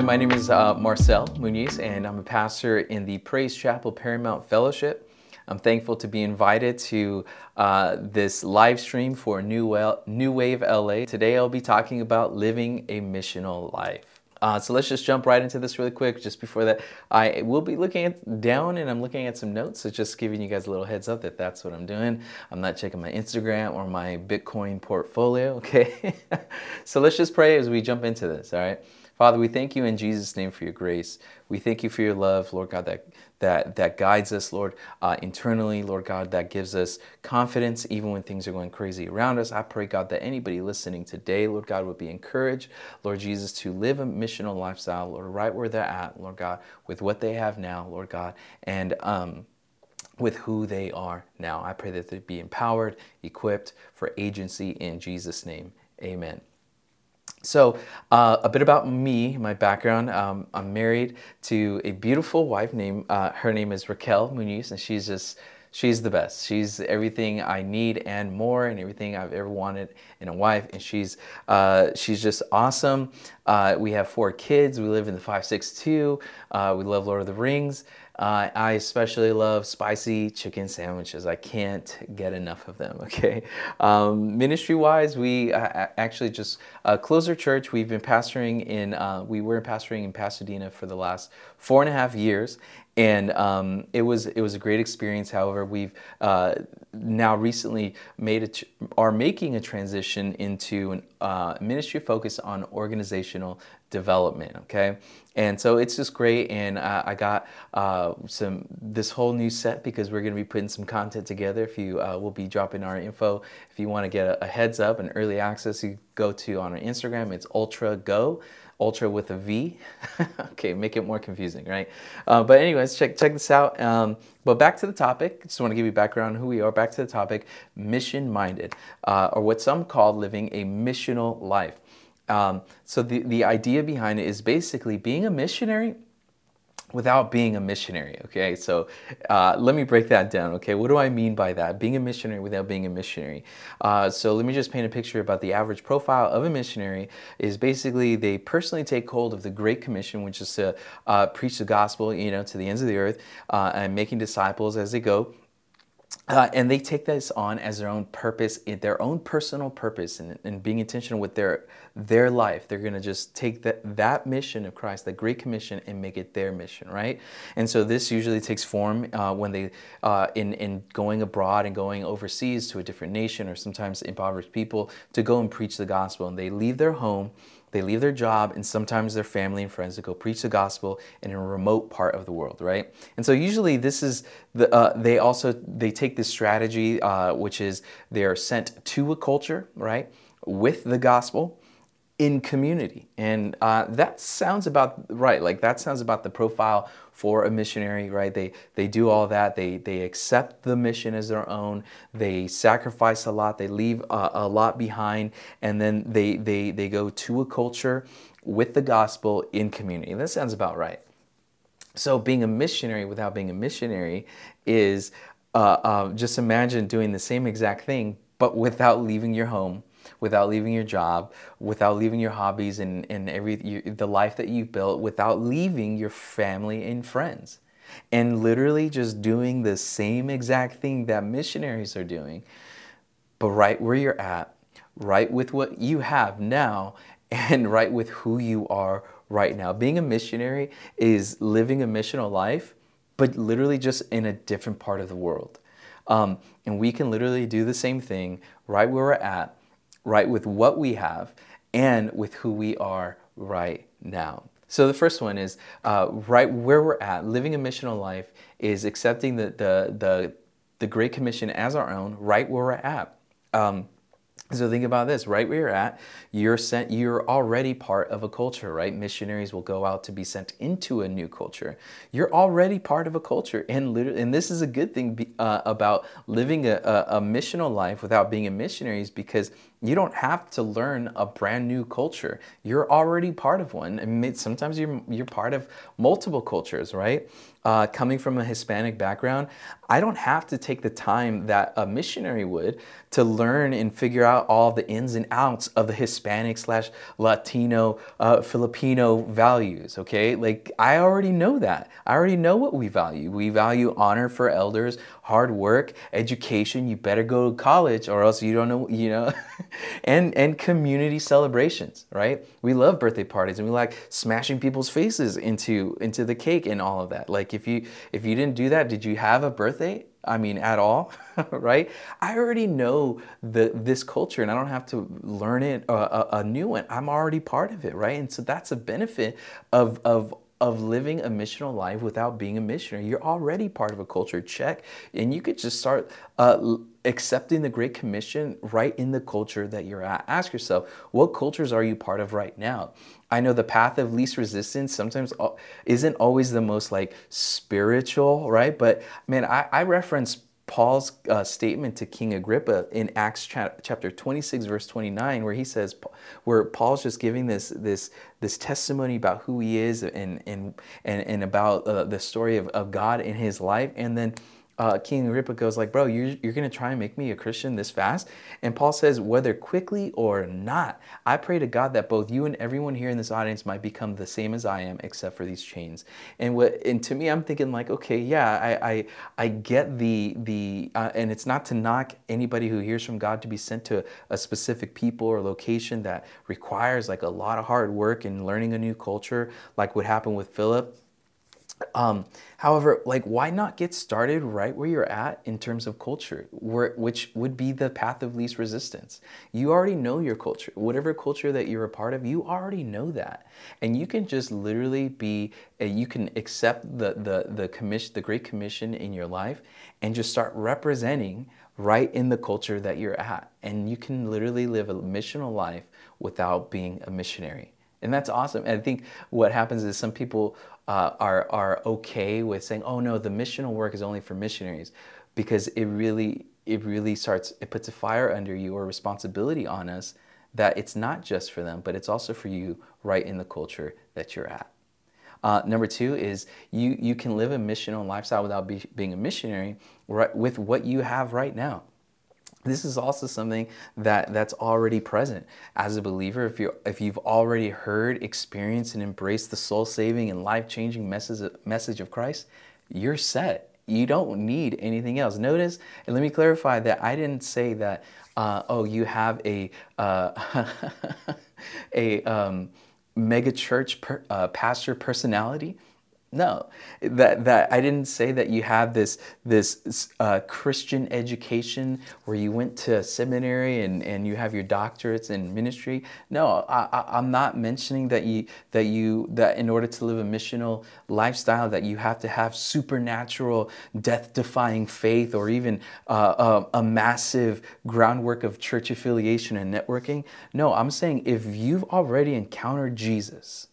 Hi, my name is uh, Marcel Muniz, and I'm a pastor in the Praise Chapel Paramount Fellowship. I'm thankful to be invited to uh, this live stream for New, well, New Wave LA. Today I'll be talking about living a missional life. Uh, so let's just jump right into this really quick. Just before that, I will be looking at down and I'm looking at some notes. So just giving you guys a little heads up that that's what I'm doing. I'm not checking my Instagram or my Bitcoin portfolio. Okay. so let's just pray as we jump into this. All right. Father, we thank you in Jesus' name for your grace. We thank you for your love, Lord God, that that that guides us, Lord, uh, internally, Lord God, that gives us confidence even when things are going crazy around us. I pray, God, that anybody listening today, Lord God, would be encouraged, Lord Jesus, to live a missional lifestyle, Lord, right where they're at, Lord God, with what they have now, Lord God, and um, with who they are now. I pray that they be empowered, equipped for agency in Jesus' name. Amen. So, uh, a bit about me, my background. Um, I'm married to a beautiful wife named, uh, her name is Raquel Muniz, and she's just, she's the best. She's everything I need and more, and everything I've ever wanted in a wife. And she's, uh, she's just awesome. Uh, we have four kids. We live in the 562. Uh, we love Lord of the Rings. Uh, I especially love spicy chicken sandwiches. I can't get enough of them. Okay. Um, ministry wise, we uh, actually just uh, closed our church. We've been pastoring in, uh, we were pastoring in Pasadena for the last four and a half years. And um, it was it was a great experience. However, we've uh, now recently made a are making a transition into a uh, ministry focus on organizational development. Okay, and so it's just great. And uh, I got uh, some this whole new set because we're going to be putting some content together. If you uh, will be dropping our info, if you want to get a, a heads up and early access, you go to on our Instagram. It's Ultra Go ultra with a V. okay, make it more confusing, right? Uh, but anyways, check check this out. Um, but back to the topic. Just want to give you background who we are. Back to the topic: mission minded, uh, or what some call living a missional life. Um, so the, the idea behind it is basically being a missionary without being a missionary. Okay, so uh, let me break that down. Okay, what do I mean by that? Being a missionary without being a missionary. Uh, so let me just paint a picture about the average profile of a missionary. Is basically they personally take hold of the Great Commission, which is to uh, preach the gospel, you know, to the ends of the earth uh, and making disciples as they go. Uh, and they take this on as their own purpose, their own personal purpose, and, and being intentional with their their life. They're going to just take that that mission of Christ, that Great Commission, and make it their mission, right? And so this usually takes form uh, when they uh, in in going abroad and going overseas to a different nation or sometimes impoverished people to go and preach the gospel, and they leave their home they leave their job and sometimes their family and friends to go preach the gospel in a remote part of the world, right? And so usually this is the uh, they also they take this strategy, uh, which is they are sent to a culture, right, with the gospel in community. And uh, that sounds about right. Like that sounds about the profile for a missionary, right? They they do all that. They they accept the mission as their own. They sacrifice a lot. They leave a, a lot behind, and then they they they go to a culture with the gospel in community. That sounds about right. So being a missionary without being a missionary is uh, uh, just imagine doing the same exact thing, but without leaving your home without leaving your job, without leaving your hobbies and, and every you, the life that you've built, without leaving your family and friends. And literally just doing the same exact thing that missionaries are doing, but right where you're at, right with what you have now, and right with who you are right now. Being a missionary is living a missional life, but literally just in a different part of the world. Um, and we can literally do the same thing right where we're at, right with what we have and with who we are right now. So the first one is uh, right where we're at, living a missional life is accepting the, the, the, the Great Commission as our own, right where we're at. Um, so think about this, right where you're at, you're sent you're already part of a culture, right? Missionaries will go out to be sent into a new culture. You're already part of a culture and and this is a good thing uh, about living a, a, a missional life without being a missionary is because You don't have to learn a brand new culture. You're already part of one. And sometimes you're, you're part of multiple cultures, right? Uh, coming from a Hispanic background, I don't have to take the time that a missionary would to learn and figure out all the ins and outs of the Hispanic slash Latino, uh, Filipino values, okay? Like, I already know that. I already know what we value. We value honor for elders, hard work, education. You better go to college or else you don't know, you know, and, and community celebrations, right? We love birthday parties and we like smashing people's faces into, into the cake and all of that. Like, if you if you didn't do that, did you have a birthday? I mean, at all, right? I already know the this culture, and I don't have to learn it uh, a, a new one. I'm already part of it, right? And so that's a benefit of of of living a missional life without being a missionary. You're already part of a culture check, and you could just start uh, accepting the Great Commission right in the culture that you're at. Ask yourself, what cultures are you part of right now? I know the path of least resistance sometimes isn't always the most like spiritual, right? But man, I, I reference Paul's uh, statement to King Agrippa in Acts cha- chapter 26 verse 29 where he says where Paul's just giving this this this testimony about who he is and and and, and about uh, the story of, of God in his life. And then uh, King Agrippa goes like, bro, you're, you're going to try and make me a Christian this fast? And Paul says, whether quickly or not, I pray to God that both you and everyone here in this audience might become the same as I am, except for these chains. And what, and to me, I'm thinking like, okay, yeah, I, I, I get the, the uh, and it's not to knock anybody who hears from God to be sent to a specific people or location that requires like a lot of hard work and learning a new culture, like what happened with Philip um, however, like, why not get started right where you're at in terms of culture, where, which would be the path of least resistance? You already know your culture. Whatever culture that you're a part of, you already know that. And you can just literally be, you can accept the, the, the, commission, the Great Commission in your life and just start representing right in the culture that you're at. And you can literally live a missional life without being a missionary. And that's awesome. And I think what happens is some people uh, are, are okay with saying, oh no, the missional work is only for missionaries because it really, it really starts, it puts a fire under you or responsibility on us that it's not just for them, but it's also for you right in the culture that you're at. Uh, number two is you, you can live a missional lifestyle without be, being a missionary right, with what you have right now this is also something that that's already present. As a believer if you if you've already heard experienced and embraced the soul-saving and life-changing message message of Christ you're set. You don't need anything else. Notice and let me clarify that I didn't say that uh, oh you have a uh, a um, mega church per, uh, pastor personality no, that, that I didn't say that you have this, this uh, Christian education where you went to seminary and, and you have your doctorates in ministry. No, I, am not mentioning that you, that you that in order to live a missional lifestyle that you have to have supernatural, death-defying faith or even uh, a, a massive groundwork of church affiliation and networking. No, I'm saying if you've already encountered Jesus,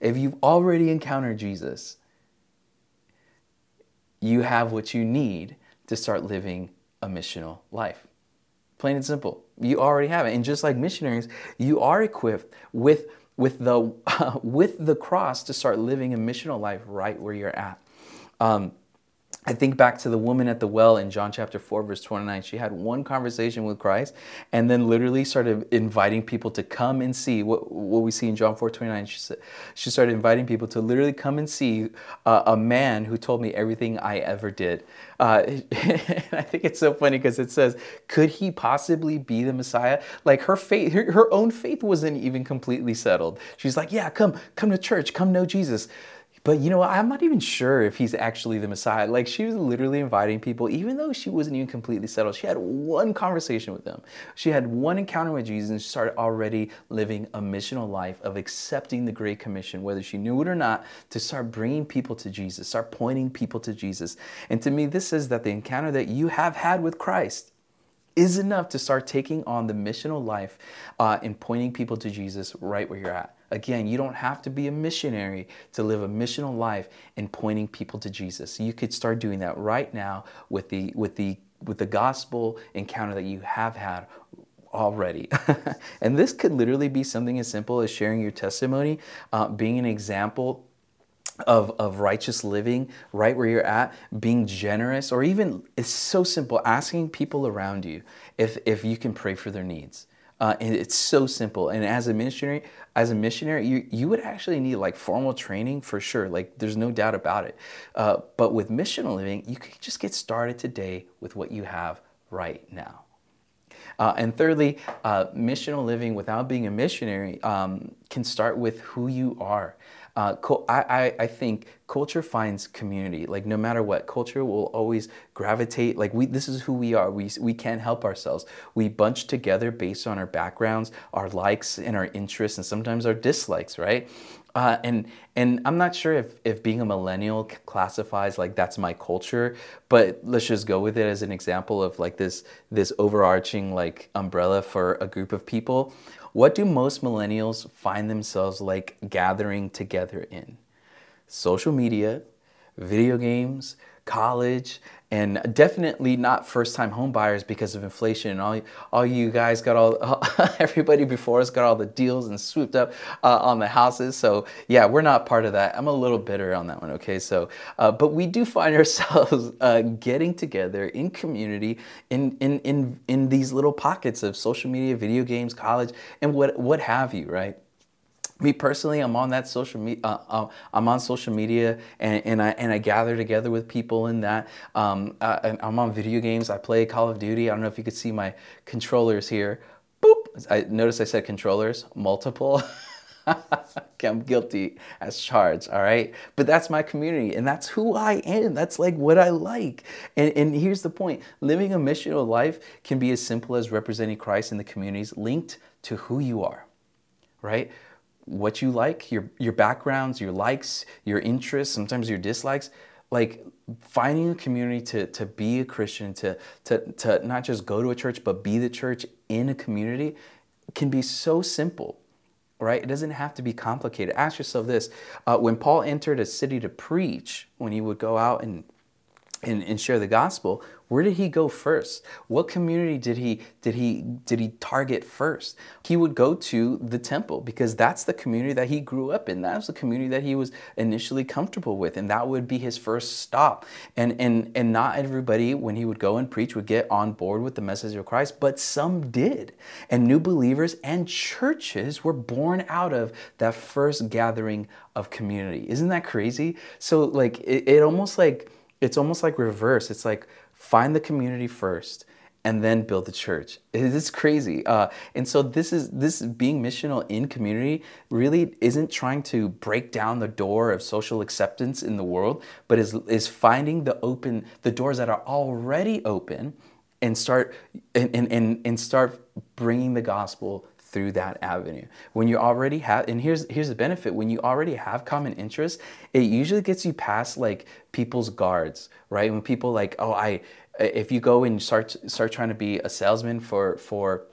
if you've already encountered Jesus, you have what you need to start living a missional life. Plain and simple. You already have it. And just like missionaries, you are equipped with, with, the, uh, with the cross to start living a missional life right where you're at. Um, I think back to the woman at the well in John chapter 4, verse 29. She had one conversation with Christ and then literally started inviting people to come and see what, what we see in John 4, 29. She, said, she started inviting people to literally come and see uh, a man who told me everything I ever did. Uh, I think it's so funny because it says, could he possibly be the Messiah? Like her faith, her, her own faith wasn't even completely settled. She's like, yeah, come, come to church, come know Jesus. But you know, I'm not even sure if he's actually the Messiah. Like she was literally inviting people, even though she wasn't even completely settled. She had one conversation with them. She had one encounter with Jesus and she started already living a missional life of accepting the Great Commission, whether she knew it or not, to start bringing people to Jesus, start pointing people to Jesus. And to me, this says that the encounter that you have had with Christ is enough to start taking on the missional life uh, and pointing people to Jesus right where you're at. Again, you don't have to be a missionary to live a missional life in pointing people to Jesus. You could start doing that right now with the with the with the gospel encounter that you have had already. and this could literally be something as simple as sharing your testimony, uh, being an example of, of righteous living right where you're at, being generous, or even it's so simple asking people around you if, if you can pray for their needs. Uh, and it's so simple. And as a missionary, as a missionary, you, you would actually need like formal training for sure. Like there's no doubt about it. Uh, but with missional living, you can just get started today with what you have right now. Uh, and thirdly, uh, missional living without being a missionary um, can start with who you are. Uh, I, I, think culture finds community. Like no matter what, culture will always gravitate. Like we, this is who we are. We, we can't help ourselves. We bunch together based on our backgrounds, our likes and our interests, and sometimes our dislikes, right? Uh, and and I'm not sure if, if being a millennial classifies like that's my culture, but let's just go with it as an example of like this this overarching like umbrella for a group of people. What do most millennials find themselves like gathering together in? Social media, video games, college, and definitely not first-time home buyers because of inflation and all, all you guys got all everybody before us got all the deals and swooped up uh, on the houses. So yeah we're not part of that. I'm a little bitter on that one okay? So uh, but we do find ourselves uh, getting together in community in, in in in these little pockets of social media video games college and what what have you right me personally, I'm on that social media. Uh, uh, I'm on social media, and, and I and I gather together with people in that. Um, uh, I'm on video games. I play Call of Duty. I don't know if you could see my controllers here. Boop. I notice I said controllers, multiple. I'm guilty as charged, all right? But that's my community and that's who I am. That's like what I like. And, and here's the point living a missional life can be as simple as representing Christ in the communities linked to who you are, right? What you like, your your backgrounds, your likes, your interests, sometimes your dislikes, like finding a community to to be a Christian, to to to not just go to a church but be the church in a community can be so simple. Right? It doesn't have to be complicated. Ask yourself this. Uh, when Paul entered a city to preach, when he would go out and and, and share the gospel, where did he go first? What community did he did he did he target first? He would go to the temple because that's the community that he grew up in. That was the community that he was initially comfortable with, and that would be his first stop. And and and not everybody, when he would go and preach, would get on board with the message of Christ, but some did. And new believers and churches were born out of that first gathering of community. Isn't that crazy? So like it, it almost like it's almost like reverse. It's like find the community first and then build the church. It's crazy. Uh, and so this is this being missional in community really isn't trying to break down the door of social acceptance in the world, but is is finding the open the doors that are already open and start and, and, and, and start bringing the gospel through that avenue. When you already have, and here's here's the benefit: when you already have common interests, it usually gets you past like people's guards, right? When people like, oh, I, if you go and start start trying to be a salesman for for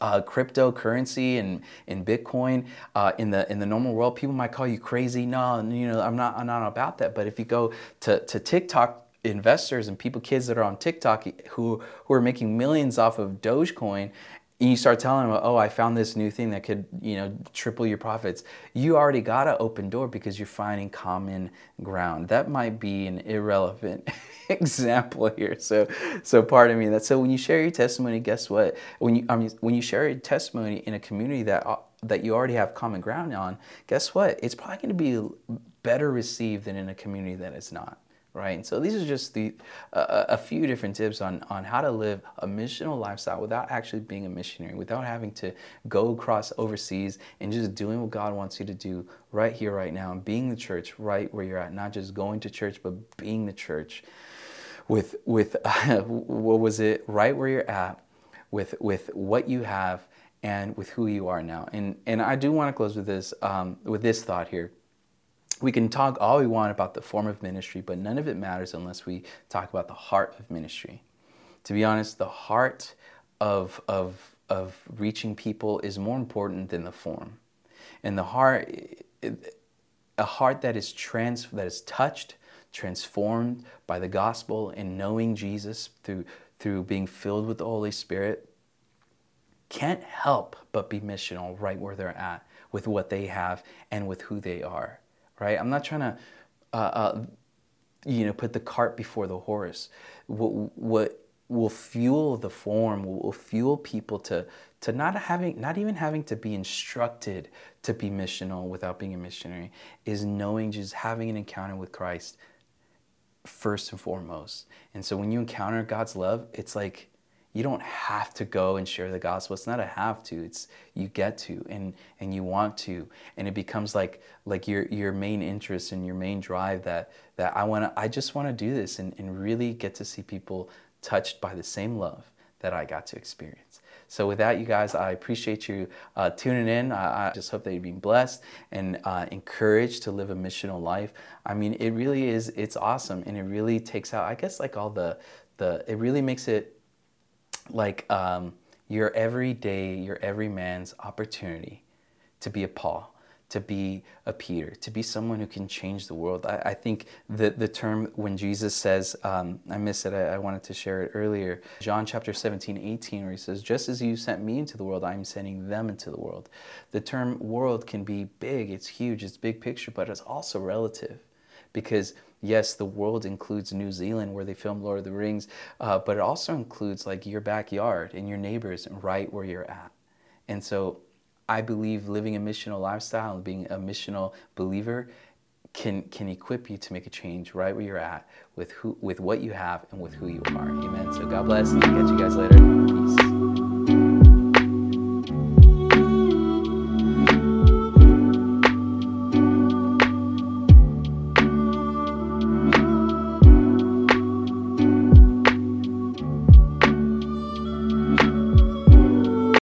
uh, cryptocurrency and in Bitcoin uh, in the in the normal world, people might call you crazy. No, you know, I'm not I'm not about that. But if you go to to TikTok investors and people kids that are on TikTok who who are making millions off of Dogecoin and you start telling them, oh, I found this new thing that could, you know, triple your profits. You already got an open door because you're finding common ground. That might be an irrelevant example here. So, so pardon me. That so when you share your testimony, guess what? When you, I mean, when you share your testimony in a community that uh, that you already have common ground on, guess what? It's probably going to be better received than in a community that is not right? And so these are just the uh, a few different tips on on how to live a missional lifestyle without actually being a missionary, without having to go across overseas and just doing what God wants you to do right here, right now, and being the church right where you're at, not just going to church, but being the church with with uh, what was it right where you're at, with with what you have and with who you are now. And and I do want to close with this um, with this thought here we can talk all we want about the form of ministry, but none of it matters unless we talk about the heart of ministry. To be honest, the heart of, of, of reaching people is more important than the form. And the heart, a heart that is trans, that is touched, transformed by the gospel and knowing Jesus through, through being filled with the Holy Spirit, can't help but be missional right where they're at with what they have and with who they are, right? I'm not trying to, uh, uh, you know, put the cart before the horse. What, what will fuel the form, will fuel people to, to not having, not even having to be instructed to be missional without being a missionary, is knowing just having an encounter with Christ first and foremost. And so when you encounter God's love, it's like you don't have to go and share the gospel. It's not a have to. It's you get to and and you want to. And it becomes like like your your main interest and your main drive that that I wanna I just wanna do this and, and really get to see people touched by the same love that I got to experience. So, with that, you guys, I appreciate you uh, tuning in. I, I, just hope that you're being blessed and uh, encouraged to live a missional life. I mean, it really is, it's awesome. And it really takes out, I guess, like all the, the it really makes it like um, your everyday, your every man's opportunity to be a Paul to be a Peter, to be someone who can change the world. I, I think the, the term when Jesus says, um, I missed it, I, I, wanted to share it earlier, John chapter 17, 18, where he says, Just as you sent me into the world, I'm sending them into the world. The term world can be big, it's huge, it's big picture, but it's also relative. Because yes, the world includes New Zealand where they filmed Lord of the Rings, uh, but it also includes like your backyard and your neighbors right where you're at. And so I believe living a missional lifestyle and being a missional believer can can equip you to make a change right where you're at with who with what you have and with who you are. Amen. So God bless catch you guys later. Peace.